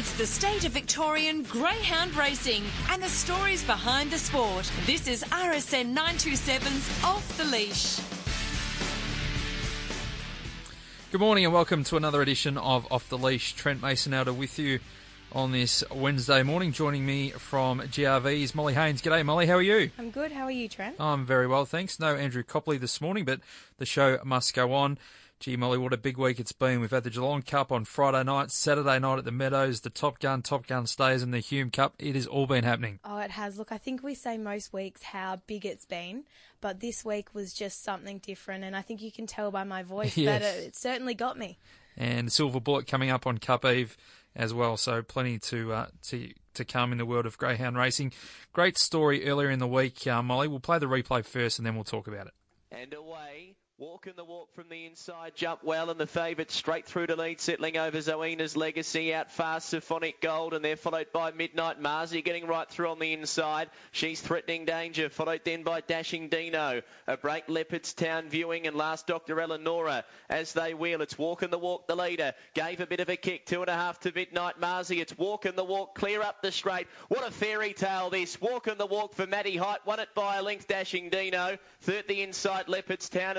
It's the state of Victorian greyhound racing and the stories behind the sport. This is RSN 927's Off the Leash. Good morning and welcome to another edition of Off the Leash. Trent Masenhelder with you on this Wednesday morning. Joining me from GRV's Molly Haines. G'day, Molly. How are you? I'm good. How are you, Trent? I'm very well, thanks. No Andrew Copley this morning, but the show must go on. Gee, Molly, what a big week it's been. We've had the Geelong Cup on Friday night, Saturday night at the Meadows, the Top Gun, Top Gun Stays, and the Hume Cup. It has all been happening. Oh, it has. Look, I think we say most weeks how big it's been, but this week was just something different, and I think you can tell by my voice Yes. that it, it certainly got me. And the Silver Bullet coming up on Cup Eve as well. So plenty to uh, to to come in the world of greyhound racing. Great story earlier in the week, uh, Molly. We'll play the replay first, and then we'll talk about it. And away. Walk in the walk from the inside, jump well, and the favourite straight through to lead, settling over Zoena's Legacy, out fast Symphonic Gold, and they're followed by Midnight Marzi, getting right through on the inside. She's threatening danger, followed then by Dashing Dino. A break Leopard's Town viewing, and last Dr. Eleonora. As they wheel, it's Walk in the Walk, the leader. Gave a bit of a kick, two and a half to Midnight Marzi. It's Walk in the Walk, clear up the straight. What a fairy tale this. Walk in the Walk for Matty Height, won it by a length, Dashing Dino. Third the inside, Leopard's Town.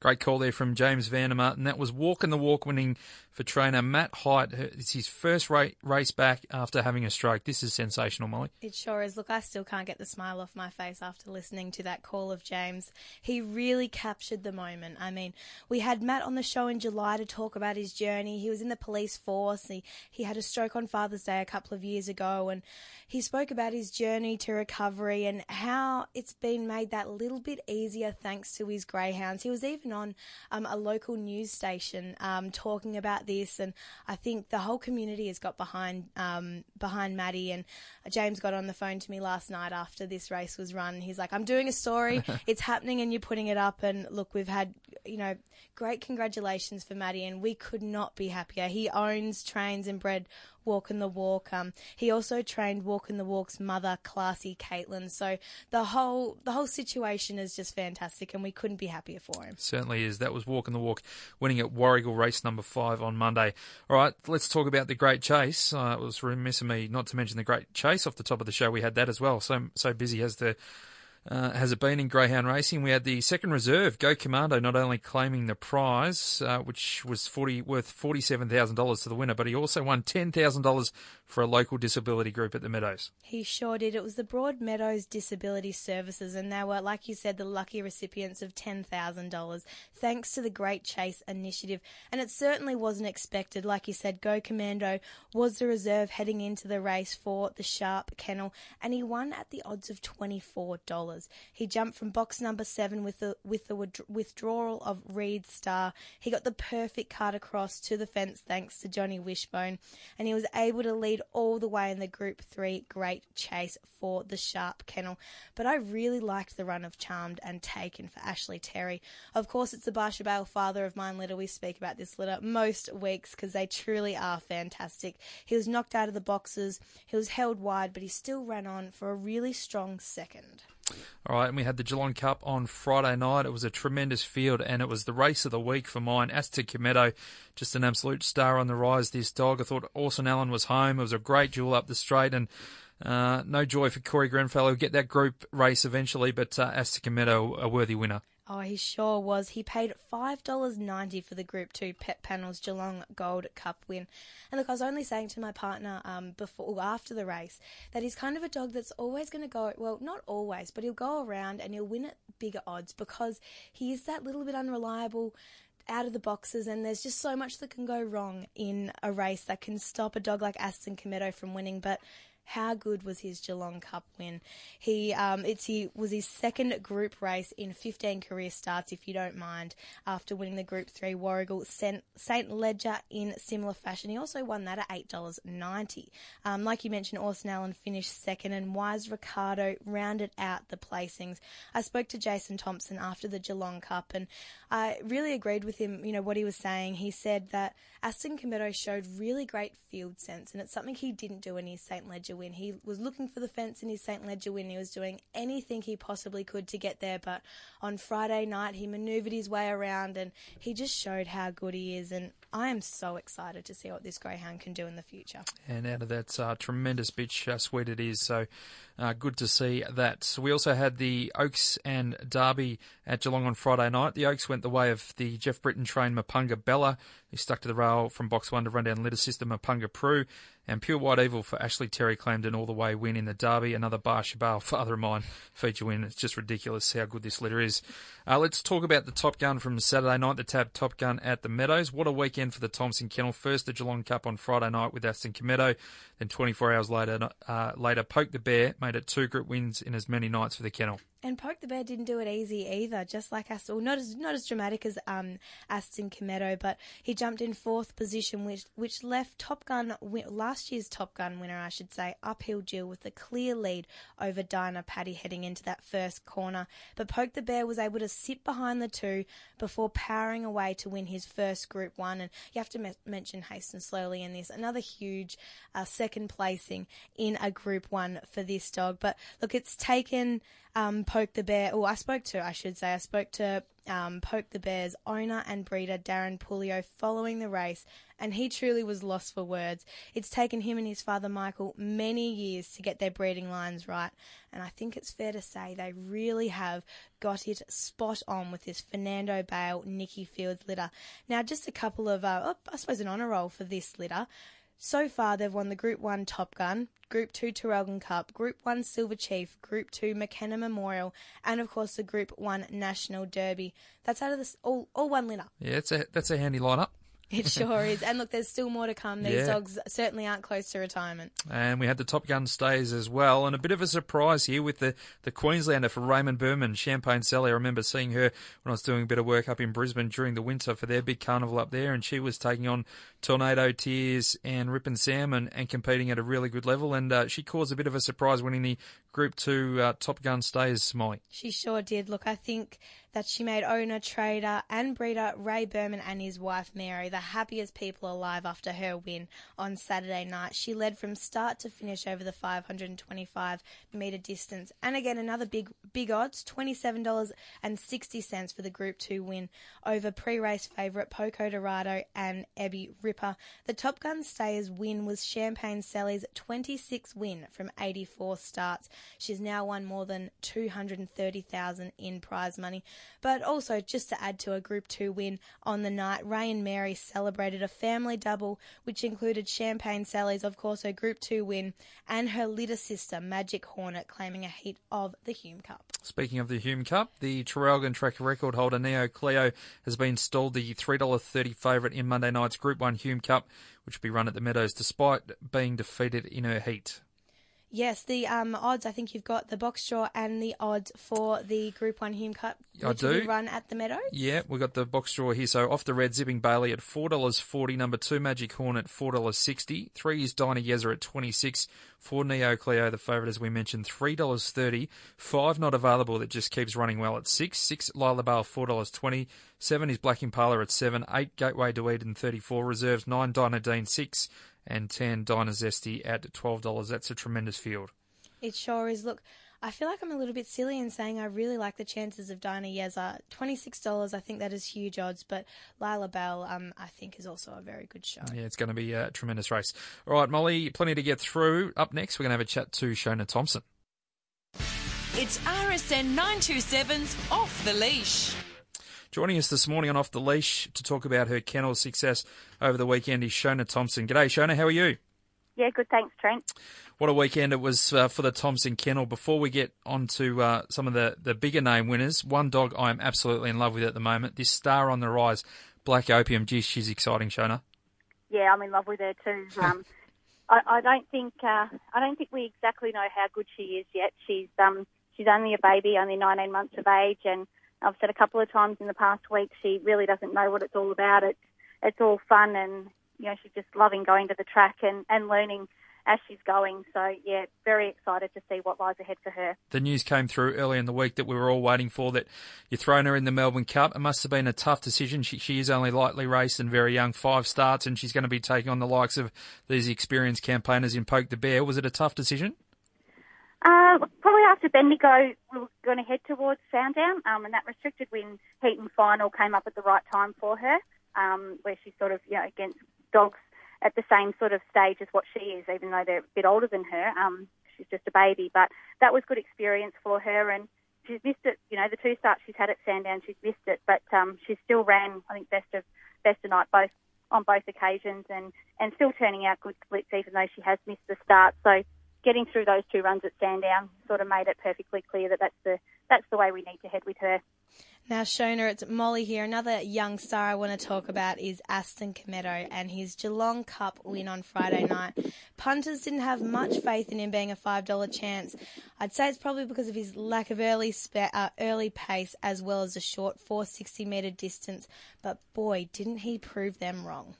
Great call there from James Vandermart, and that was walk in the walk winning for trainer Matt Height. It's his first race back after having a stroke. This is sensational, Molly. It sure is. Look, I still can't get the smile off my face after listening to that call of James. He really captured the moment. I mean, we had Matt on the show in July to talk about his journey. He was in the police force. He, he had a stroke on Father's Day a couple of years ago, and he spoke about his journey to recovery and how it's been made that little bit easier thanks to his greyhounds. He was even on um, a local news station um, talking about this, and I think the whole community has got behind um, behind Maddie. And James got on the phone to me last night after this race was run. He's like, "I'm doing a story. it's happening, and you're putting it up." And look, we've had you know great congratulations for Maddie, and we could not be happier. He owns, trains, and bred Walk in the Walk. Um, he also trained Walk in the Walk's mother, Classy Caitlin. So the whole the whole situation is just fantastic, and we couldn't be happier for him. Certainly is. That was walk in the walk, winning at Warragul race number five on Monday. All right, let's talk about the Great Chase. Uh, it was remiss of me not to mention the Great Chase off the top of the show. We had that as well. So so busy as the uh, has it been in greyhound racing? We had the second reserve, Go Commando, not only claiming the prize, uh, which was forty worth forty seven thousand dollars to the winner, but he also won ten thousand dollars for a local disability group at the Meadows. He sure did. It was the Broadmeadows Disability Services, and they were, like you said, the lucky recipients of $10,000 thanks to the Great Chase initiative. And it certainly wasn't expected. Like you said, Go Commando was the reserve heading into the race for the Sharp Kennel, and he won at the odds of $24. He jumped from box number seven with the, with the withdrawal of Reed Star. He got the perfect cut across to the fence thanks to Johnny Wishbone, and he was able to lead all the way in the Group 3 Great Chase for the Sharp Kennel. But I really liked the run of Charmed and Taken for Ashley Terry. Of course, it's the Barcia Bale father of mine litter. We speak about this litter most weeks because they truly are fantastic. He was knocked out of the boxes, he was held wide, but he still ran on for a really strong second. All right, and we had the Geelong Cup on Friday night. It was a tremendous field, and it was the race of the week for mine. Aston Cometto, just an absolute star on the rise. This dog, I thought Orson Allen was home. It was a great duel up the straight, and uh, no joy for Corey Grenfell. He'll get that group race eventually, but uh, Aston Cometto, a worthy winner. Oh, he sure was. He paid $5.90 for the Group 2 Pet Panels Geelong Gold Cup win. And look, I was only saying to my partner um, before, or after the race that he's kind of a dog that's always going to go, well, not always, but he'll go around and he'll win at bigger odds because he is that little bit unreliable out of the boxes and there's just so much that can go wrong in a race that can stop a dog like Aston Cometto from winning. But how good was his Geelong Cup win? He um, it's he was his second group race in 15 career starts, if you don't mind, after winning the Group Three Warragul Saint, Ledger in similar fashion. He also won that at eight dollars ninety. Um, like you mentioned, Orson Allen finished second, and Wise Ricardo rounded out the placings. I spoke to Jason Thompson after the Geelong Cup, and I really agreed with him. You know what he was saying. He said that Aston Cometto showed really great field sense, and it's something he didn't do in his Saint Ledger win. He was looking for the fence in his St. Ledger win. He was doing anything he possibly could to get there, but on Friday night he manoeuvred his way around and he just showed how good he is. And I am so excited to see what this greyhound can do in the future. And out of that uh, tremendous bitch, uh, sweet it is. So uh, good to see that. So we also had the Oaks and Derby at Geelong on Friday night. The Oaks went the way of the Jeff Britton trained Mapunga Bella, who stuck to the rail from box one to run down litter sister Mapunga Prue. And Pure White Evil for Ashley Terry claimed an all the way win in the Derby. Another Barcia Bale, father of mine, feature win. It's just ridiculous how good this litter is. Uh, let's talk about the Top Gun from Saturday night, the Tab Top Gun at the Meadows. What a weekend for the Thompson Kennel. First the Geelong Cup on Friday night with Aston Comedo. Then 24 hours later, uh, later Poke the Bear made it two group wins in as many nights for the Kennel. And Poke the Bear didn't do it easy either, just like Aston. Well, not as not as dramatic as um, Aston Comedo, but he jumped in fourth position, which which left Top Gun last year's Top Gun winner, I should say, uphill Jill with a clear lead over Dinah Paddy heading into that first corner. But Poke the Bear was able to sit behind the two before powering away to win his first Group One. And you have to me- mention Hasten slowly in this, another huge uh, second placing in a Group One for this dog. But look, it's taken um, Poke the Bear, or I spoke to, I should say, I spoke to um, Poke the Bear's owner and breeder, Darren Pulio, following the race, and he truly was lost for words. It's taken him and his father, Michael, many years to get their breeding lines right, and I think it's fair to say they really have got it spot on with this Fernando Bale, Nicky Fields litter. Now, just a couple of, uh, oh, I suppose, an honour roll for this litter. So far, they've won the Group 1 Top Gun, Group 2 Traralgon Cup, Group 1 Silver Chief, Group 2 McKenna Memorial, and of course the Group 1 National Derby. That's out of this all, all one winner. Yeah, it's a, that's a handy lineup. It sure is. And look, there's still more to come. These yeah. dogs certainly aren't close to retirement. And we had the Top Gun stays as well. And a bit of a surprise here with the, the Queenslander for Raymond Berman, Champagne Sally. I remember seeing her when I was doing a bit of work up in Brisbane during the winter for their big carnival up there. And she was taking on Tornado Tears and Rip and Sam and, and competing at a really good level. And uh, she caused a bit of a surprise winning the Group 2 uh, Top Gun stays, Molly. She sure did. Look, I think that she made owner, trader, and breeder Ray Berman and his wife Mary the happiest people alive after her win on Saturday night. She led from start to finish over the 525 metre distance. And again, another big, big odds $27.60 for the Group 2 win over pre race favourite Poco Dorado and Ebby Ripper. The Top Gun Stayers win was Champagne Sally's 26th win from 84 starts. She's now won more than 230,000 in prize money. But also, just to add to a Group 2 win on the night, Ray and Mary celebrated a family double, which included Champagne Sally's, of course, her Group 2 win, and her litter sister, Magic Hornet, claiming a heat of the Hume Cup. Speaking of the Hume Cup, the Traralgon track record holder Neo Cleo has been stalled the $3.30 favourite in Monday night's Group 1 Hume Cup, which will be run at the Meadows despite being defeated in her heat. Yes, the um, odds. I think you've got the box draw and the odds for the Group One Hume Cup. I do. run at the Meadows. Yeah, we've got the box draw here. So off the red, Zipping Bailey at four dollars forty. Number two, Magic Horn at four dollars sixty. Three is Dinah Yezer at twenty six. Four Neo Cleo, the favourite as we mentioned, three dollars thirty. Five not available that just keeps running well at six. Six Lila Bale four dollars twenty. Seven is Black Impala at seven. Eight Gateway to Eden thirty four. Reserves nine Dinah Dean six and ten Dinah Zesty at twelve dollars. That's a tremendous field. It sure is. Look, I feel like I'm a little bit silly in saying I really like the chances of Dinah Yeza. $26, I think that is huge odds, but Lila Bell, um, I think, is also a very good show. Yeah, it's going to be a tremendous race. All right, Molly, plenty to get through. Up next, we're going to have a chat to Seona Thompson. It's RSN 927's Off the Leash. Joining us this morning on Off the Leash to talk about her kennel success over the weekend is Seona Thompson. G'day, Seona. How are you? Yeah, good. Thanks, Trent. What a weekend it was uh, for the Thompson Kennel. Before we get on to uh, some of the, the bigger name winners, one dog I am absolutely in love with at the moment, this star on the rise, Black Opium. Geez, she's exciting, Seona. Yeah, I'm in love with her too. Um, I, I, don't think uh, I don't think we exactly know how good she is yet. She's um, she's only a baby, only 19 months of age, and I've said a couple of times in the past week she really doesn't know what it's all about. It's it's all fun, and you know she's just loving going to the track and and learning as she's going. So, yeah, very excited to see what lies ahead for her. The news came through early in the week that we were all waiting for that you're throwing her in the Melbourne Cup. It must have been a tough decision. She, she is only lightly raced and very young, five starts, and she's going to be taking on the likes of these experienced campaigners in Poke the Bear. Was it a tough decision? Uh, probably after Bendigo, we were going to head towards Sandown, um, and that restricted win heat and final came up at the right time for her. um, where she's sort of you know against dogs at the same sort of stage as what she is, even though they're a bit older than her. Um, she's just a baby, but that was good experience for her, and she's missed it. You know, the two starts she's had at Sandown, she's missed it, but um, she still ran, I think, best of best of night both on both occasions, and and still turning out good splits, even though she has missed the start. So getting through those two runs at Sandown sort of made it perfectly clear that that's the that's the way we need to head with her. Now, Seona, it's Molly here. Another young star I want to talk about is Aston Kmetto and his Geelong Cup win on Friday night. Punters didn't have much faith in him being a $5 chance. I'd say it's probably because of his lack of early spe- uh, early pace as well as a short 460 metre distance. But boy, didn't he prove them wrong.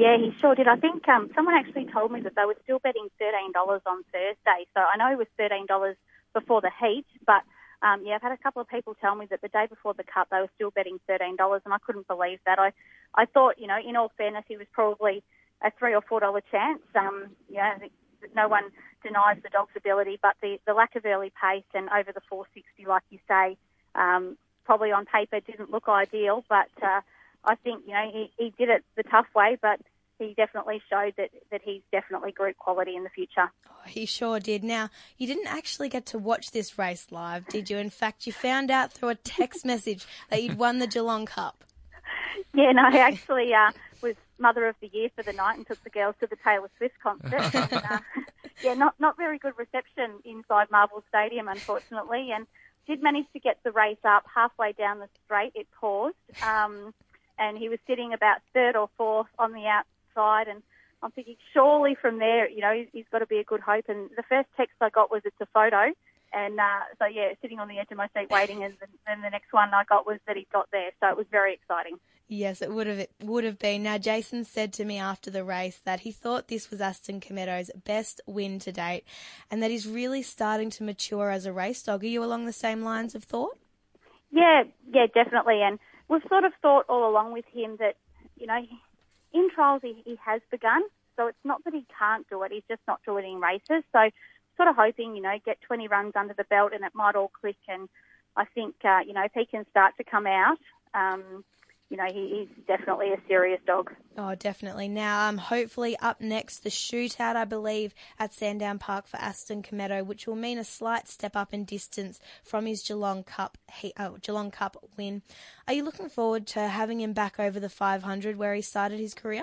Yeah, he sure did. I think um, someone actually told me that they were still betting $13 on Thursday. So I know it was $13 before the heat, but um, yeah, I've had a couple of people tell me that the day before the Cup they were still betting $13 and I couldn't believe that. I, I thought, you know, in all fairness, he was probably a three or four dollar chance. Um, yeah, no one denies the dog's ability, but the, the lack of early pace and over the 460, like you say, um, probably on paper didn't look ideal, but uh, I think you know he, he did it the tough way, but he definitely showed that, that he's definitely group quality in the future. Oh, he sure did. Now, you didn't actually get to watch this race live, did you? In fact, you found out through a text message that you'd won the Geelong Cup. Yeah, no, I actually uh, was Mother of the Year for the night and took the girls to the Taylor Swift concert. and, uh, yeah, not not very good reception inside Marvel Stadium, unfortunately, and did manage to get the race up halfway down the straight. It paused, um, and he was sitting about third or fourth on the outside, and I'm thinking surely from there, you know, he's got to be a good hope. And the first text I got was it's a photo. And uh, so, yeah, sitting on the edge of my seat waiting, and then the next one I got was that he got there. So it was very exciting. Yes, it would have it would have been. Now, Jason said to me after the race that he thought this was Aston Kmetto's best win to date, and that he's really starting to mature as a race dog. Are you along the same lines of thought? Yeah, yeah, definitely. And we've sort of thought all along with him that, you know, in trials he, he has begun. So it's not that he can't do it; he's just not doing it in races. So sort of hoping, you know, get 20 runs under the belt and it might all click. And I think, uh, you know, if he can start to come out, um, you know, he, he's definitely a serious dog. Oh, definitely. Now, um, hopefully up next, the shootout, I believe, at Sandown Park for Aston Kmetto, which will mean a slight step up in distance from his Geelong Cup, he, uh, Geelong Cup win. Are you looking forward to having him back over the 500 where he started his career?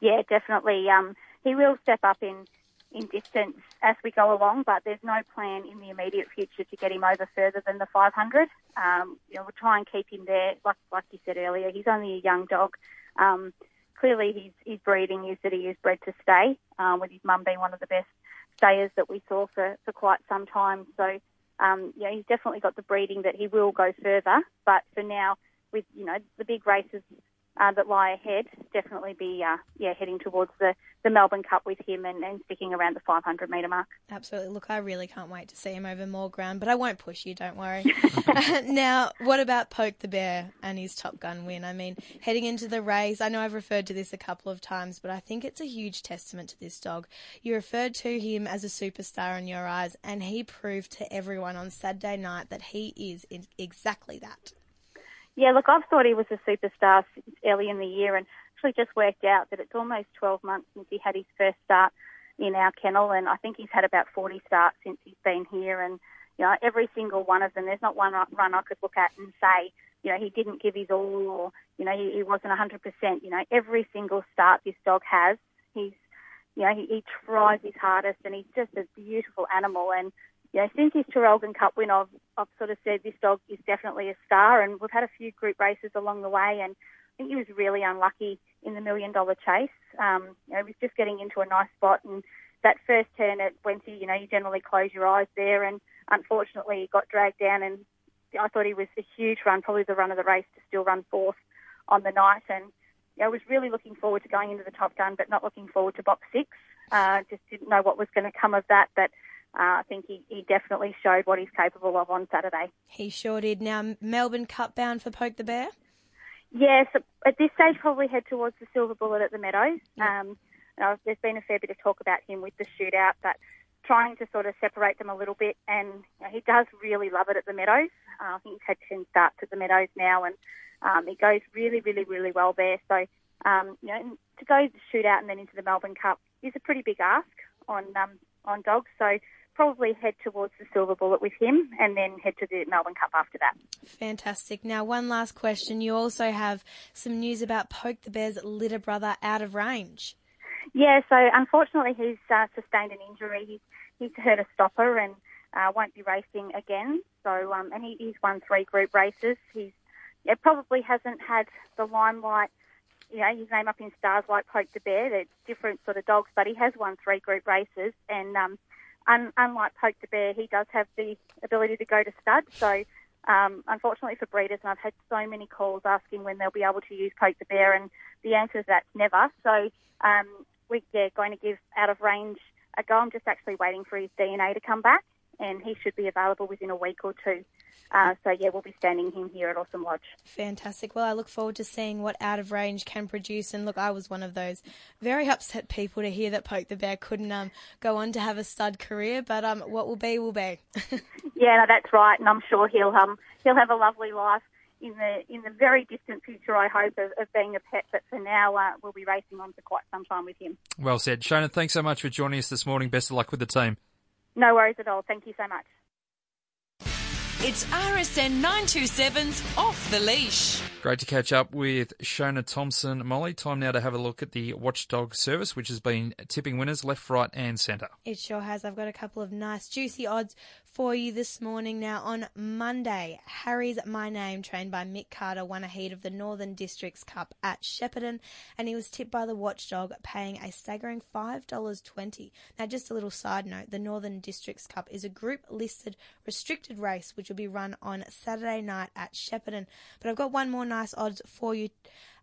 Yeah, definitely. Um, he will step up in in distance as we go along, but there's no plan in the immediate future to get him over further than the 500. Um, you know, we'll try and keep him there. Like like you said earlier, he's only a young dog. Um, clearly, his his breeding is that he is bred to stay, um, with his mum being one of the best stayers that we saw for, for quite some time. So, um, you know, he's definitely got the breeding that he will go further. But for now, with you know the big races uh, that lie ahead, definitely be uh, yeah heading towards the, the Melbourne Cup with him and, and sticking around the 500 metre mark. Absolutely. Look, I really can't wait to see him over more ground, but I won't push you, don't worry. now, what about Poke the Bear and his Top Gun win? I mean, heading into the race, I know I've referred to this a couple of times, but I think it's a huge testament to this dog. You referred to him as a superstar in your eyes, and he proved to everyone on Saturday night that he is exactly that. Yeah, look, I've thought he was a superstar early in the year and actually just worked out that it's almost 12 months since he had his first start in our kennel and I think he's had about 40 starts since he's been here and, you know, every single one of them, there's not one run I could look at and say, you know, he didn't give his all or, you know, he, he wasn't 100%. You know, every single start this dog has, he's, you know, he, he tries his hardest and he's just a beautiful animal and, you know, since his Traralgon Cup win, I've, I've sort of said this dog is definitely a star, and we've had a few group races along the way, and I think he was really unlucky in the million dollar chase. Um, you know, he was just getting into a nice spot, and that first turn at Wenty, you know, you generally close your eyes there, and unfortunately he got dragged down, and I thought he was a huge run, probably the run of the race to still run fourth on the night, and you I was really looking forward to going into the Top Gun, but not looking forward to box six. Uh, just didn't know what was going to come of that, but uh, I think he, he definitely showed what he's capable of on Saturday. He sure did. Now, Melbourne Cup bound for Poke the Bear? Yes, at this stage, probably head towards the Silver Bullet at the Meadows. Um, there's been a fair bit of talk about him with the shootout, but trying to sort of separate them a little bit. And you know, he does really love it at the Meadows. Uh, I think he's had 10 starts at the Meadows now, and Um, it goes really, really, really well there. So, um, you know, to go shoot out and then into the Melbourne Cup is a pretty big ask on um, on dogs. So probably head towards the Silver Bullet with him and then head to the Melbourne Cup after that. Fantastic. Now, one last question. You also have some news about Poke the Bear's litter brother out of range. Yeah, so unfortunately he's uh, sustained an injury. He's, he's hurt a stopper and uh, won't be racing again. So, um, and he, he's won three group races. He's yeah, probably hasn't had the limelight you know, his name up in stars like Poke the Bear. They're different sort of dogs, but he has won three group races. And um, un- unlike Poke the Bear, he does have the ability to go to stud. So, um, unfortunately for breeders, and I've had so many calls asking when they'll be able to use Poke the Bear, and the answer is that's never. So, um, we're yeah, going to give out of range a go. I'm just actually waiting for his DNA to come back, and he should be available within a week or two. Uh, so yeah, we'll be standing him here at Awesome Lodge. Fantastic. Well, I look forward to seeing what Out of Range can produce. And look, I was one of those very upset people to hear that Poke the Bear couldn't um, go on to have a stud career. But um, what will be will be. yeah, no, that's right, and I'm sure he'll um he'll have a lovely life in the in the very distant future, I hope, of, of being a pet. But for now, uh, we'll be racing on for quite some time with him. Well said. Seona, thanks so much for joining us this morning. Best of luck with the team. No worries at all. Thank you so much. It's RSN 927's Off the Leash. Great to catch up with Seona Thompson. Molly, time now to have a look at the Watchdog service, which has been tipping winners left, right, and centre. It sure has. I've got a couple of nice, juicy odds for you this morning. Now, on Monday, Harry's My Name, trained by Mick Carter, won a heat of the Northern Districts Cup at Shepparton, and he was tipped by the Watchdog, paying a staggering $5.20. Now, just a little side note the Northern Districts Cup is a group listed restricted race which will be run on Saturday night at Shepparton. But I've got one more nice odds for you.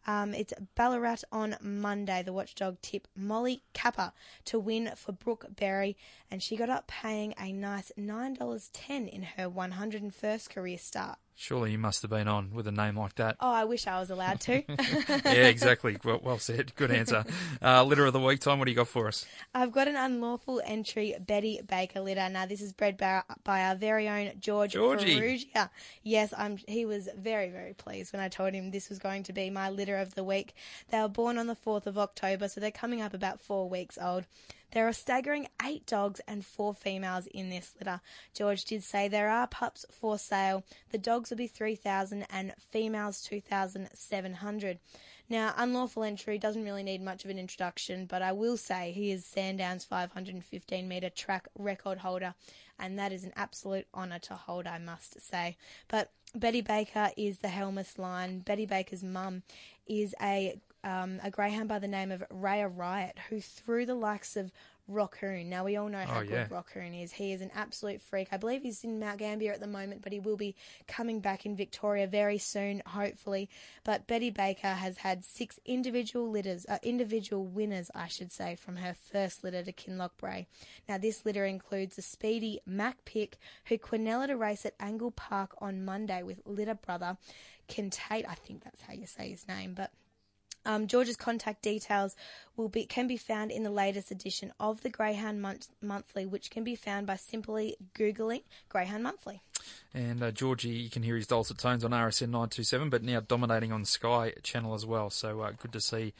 Um, it's Ballarat on Monday. The watchdog tip Molly Kappa to win for Brooke Berry, and she got up paying a nice $9.10 in her 101st career start. Surely you must have been on with a name like that. Oh, I wish I was allowed to. yeah, exactly. Well, well said. Good answer. Uh, litter of the week, Tom, what do you got for us? I've got an unlawful entry Betty Baker litter. Now, this is bred by, by our very own George Georgie. Yes, I'm, he was very, very pleased when I told him this was going to be my litter of the week. They were born on the 4th of October, so they're coming up about four weeks old. There are staggering eight dogs and four females in this litter. George did say there are pups for sale. The dogs will be 3,000 and females 2,700. Now, unlawful entry doesn't really need much of an introduction, but I will say he is Sandown's 515 metre track record holder, and that is an absolute honour to hold, I must say. But Betty Baker is the Helmus line. Betty Baker's mum is a um, a greyhound by the name of Raya Riot, who threw the likes of Rockoon. Now we all know how Oh, yeah. good Rockoon is. He is an absolute freak. I believe he's in Mount Gambier at the moment, but he will be coming back in Victoria very soon, hopefully. But Betty Baker has had six individual litters, uh, individual winners, I should say, from her first litter to Kinloch Brae. Now this litter includes the speedy Mac Pick, who quinella to race at Angle Park on Monday with litter brother Kintate. I think that's how you say his name, but. Um, George's contact details will be can be found in the latest edition of the Greyhound Month- Monthly, which can be found by simply googling Greyhound Monthly. And uh, Georgie, you can hear his dulcet tones on RSN 927, but now dominating on Sky Channel as well. So uh, good to see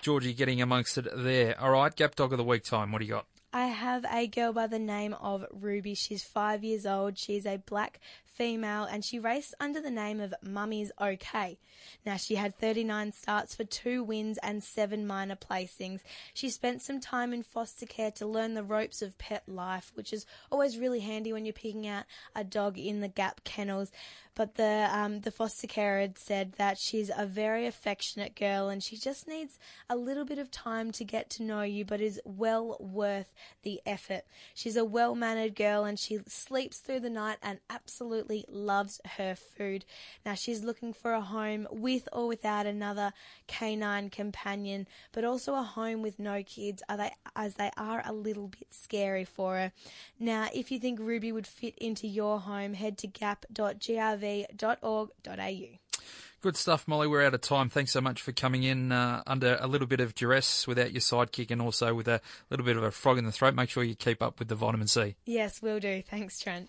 Georgie getting amongst it there. All right, Gap Dog of the Week time. What do you got? I have a girl by the name of Ruby. She's five years old. She's a black female and she raced under the name of Mummy's OK. Now she had 39 starts for two wins and seven minor placings. She spent some time in foster care to learn the ropes of pet life, which is always really handy when you're picking out a dog in the gap kennels. But the um, the foster carer had said that she's a very affectionate girl and she just needs a little bit of time to get to know you, but is well worth the effort. She's a well mannered girl and she sleeps through the night and absolutely loves her food. Now she's looking for a home with or without another canine companion, but also a home with no kids, are they, as they are a little bit scary for her. Now, if you think Ruby would fit into your home, head to gap.grv.org.au. Good stuff, Molly. We're out of time. Thanks so much for coming in uh, under a little bit of duress without your sidekick and also with a little bit of a frog in the throat. Make sure you keep up with the vitamin C. Yes, will do. Thanks, Trent.